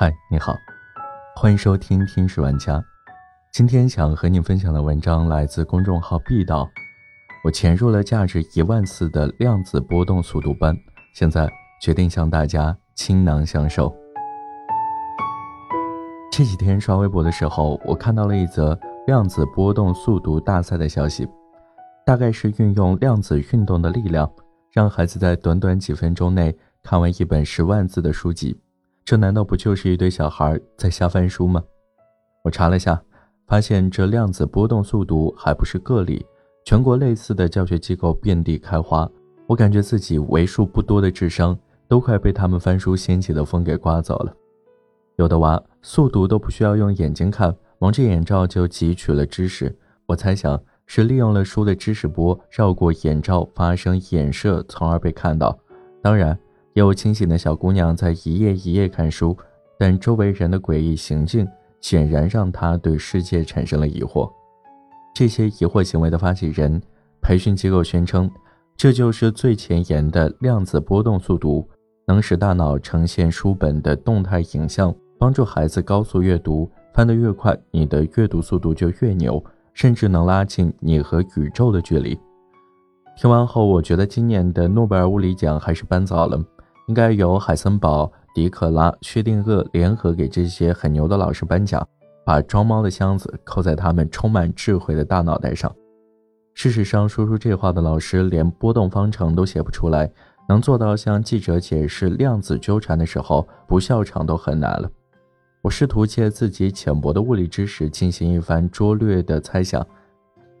嗨，你好，欢迎收听听史玩家。今天想和你分享的文章来自公众号必道。我潜入了价值一万次的量子波动速读班，现在决定向大家倾囊相授。这几天刷微博的时候，我看到了一则量子波动速读大赛的消息，大概是运用量子运动的力量，让孩子在短短几分钟内看完一本十万字的书籍。这难道不就是一堆小孩在瞎翻书吗？我查了下，发现这量子波动速读还不是个例，全国类似的教学机构遍地开花。我感觉自己为数不多的智商都快被他们翻书掀起的风给刮走了。有的娃速读都不需要用眼睛看，蒙着眼罩就汲取了知识。我猜想是利用了书的知识波绕过眼罩发生衍射，从而被看到。当然。有清醒的小姑娘在一页一页看书，但周围人的诡异行径显然让她对世界产生了疑惑。这些疑惑行为的发起人，培训机构宣称，这就是最前沿的量子波动速读，能使大脑呈现书本的动态影像，帮助孩子高速阅读。翻得越快，你的阅读速度就越牛，甚至能拉近你和宇宙的距离。听完后，我觉得今年的诺贝尔物理奖还是颁早了。应该由海森堡、迪克拉、薛定谔联合给这些很牛的老师颁奖，把装猫的箱子扣在他们充满智慧的大脑袋上。事实上，说出这话的老师连波动方程都写不出来，能做到向记者解释量子纠缠的时候不笑场都很难了。我试图借自己浅薄的物理知识进行一番拙劣的猜想。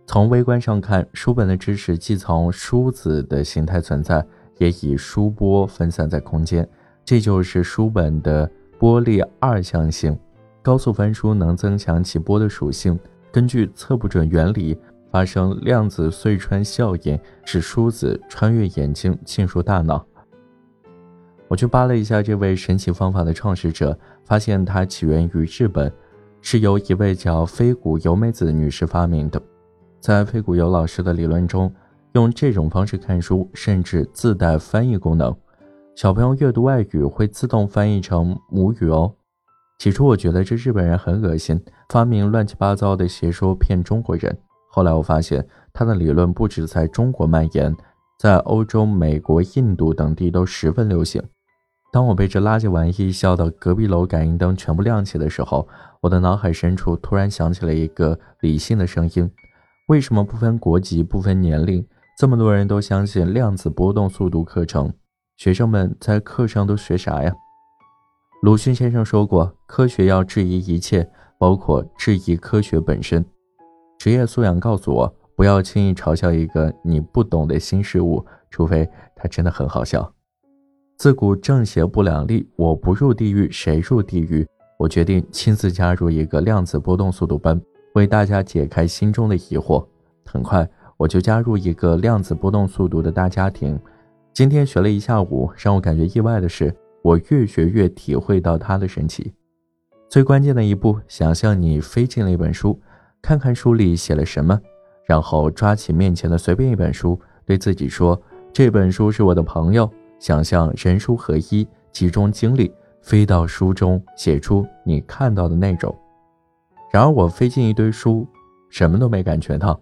从微观上看，书本的知识既从梳子的形态存在。也以书波分散在空间，这就是书本的波粒二象性。高速翻书能增强其波的属性。根据测不准原理，发生量子隧穿效应，使梳子穿越眼睛进入大脑。我去扒了一下这位神奇方法的创始者，发现它起源于日本，是由一位叫飞谷由美子女士发明的。在飞谷由老师的理论中。用这种方式看书，甚至自带翻译功能，小朋友阅读外语会自动翻译成母语哦。起初我觉得这日本人很恶心，发明乱七八糟的邪说骗中国人。后来我发现他的理论不止在中国蔓延，在欧洲、美国、印度等地都十分流行。当我被这垃圾玩意笑到隔壁楼感应灯全部亮起的时候，我的脑海深处突然响起了一个理性的声音：为什么不分国籍、不分年龄？这么多人都相信量子波动速度课程，学生们在课上都学啥呀？鲁迅先生说过，科学要质疑一切，包括质疑科学本身。职业素养告诉我，不要轻易嘲笑一个你不懂的新事物，除非它真的很好笑。自古正邪不两立，我不入地狱谁入地狱？我决定亲自加入一个量子波动速度班，为大家解开心中的疑惑。很快。我就加入一个量子波动速度的大家庭。今天学了一下午，让我感觉意外的是，我越学越体会到它的神奇。最关键的一步，想象你飞进了一本书，看看书里写了什么，然后抓起面前的随便一本书，对自己说：“这本书是我的朋友。”想象人书合一，集中精力飞到书中，写出你看到的内容。然而我飞进一堆书，什么都没感觉到。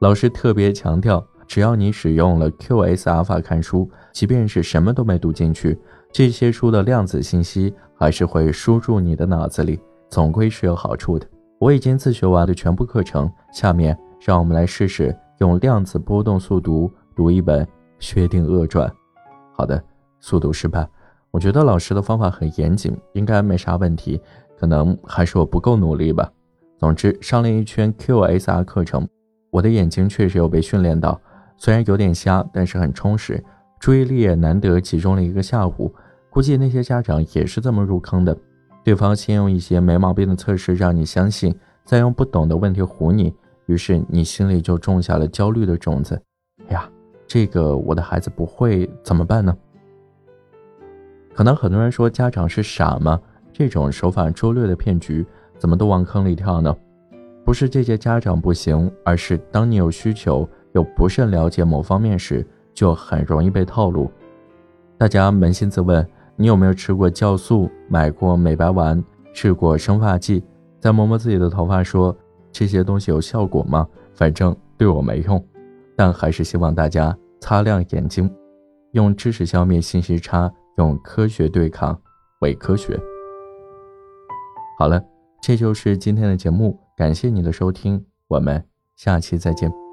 老师特别强调，只要你使用了 QSR 法看书，即便是什么都没读进去，这些书的量子信息还是会输入你的脑子里，总归是有好处的。我已经自学完了全部课程，下面让我们来试试用量子波动速读读一本《薛定谔传》。好的，速读失败，我觉得老师的方法很严谨，应该没啥问题，可能还是我不够努力吧。总之，上了一圈 QSR 课程。我的眼睛确实有被训练到，虽然有点瞎，但是很充实，注意力也难得集中了一个下午。估计那些家长也是这么入坑的。对方先用一些没毛病的测试让你相信，再用不懂的问题唬你，于是你心里就种下了焦虑的种子。哎呀，这个我的孩子不会怎么办呢？可能很多人说家长是傻吗？这种手法拙劣的骗局，怎么都往坑里跳呢？不是这些家长不行，而是当你有需求又不甚了解某方面时，就很容易被套路。大家扪心自问，你有没有吃过酵素？买过美白丸？试过生发剂？再摸摸自己的头发，说这些东西有效果吗？反正对我没用，但还是希望大家擦亮眼睛，用知识消灭信息差，用科学对抗伪科学。好了，这就是今天的节目，感谢你的收听，我们下期再见。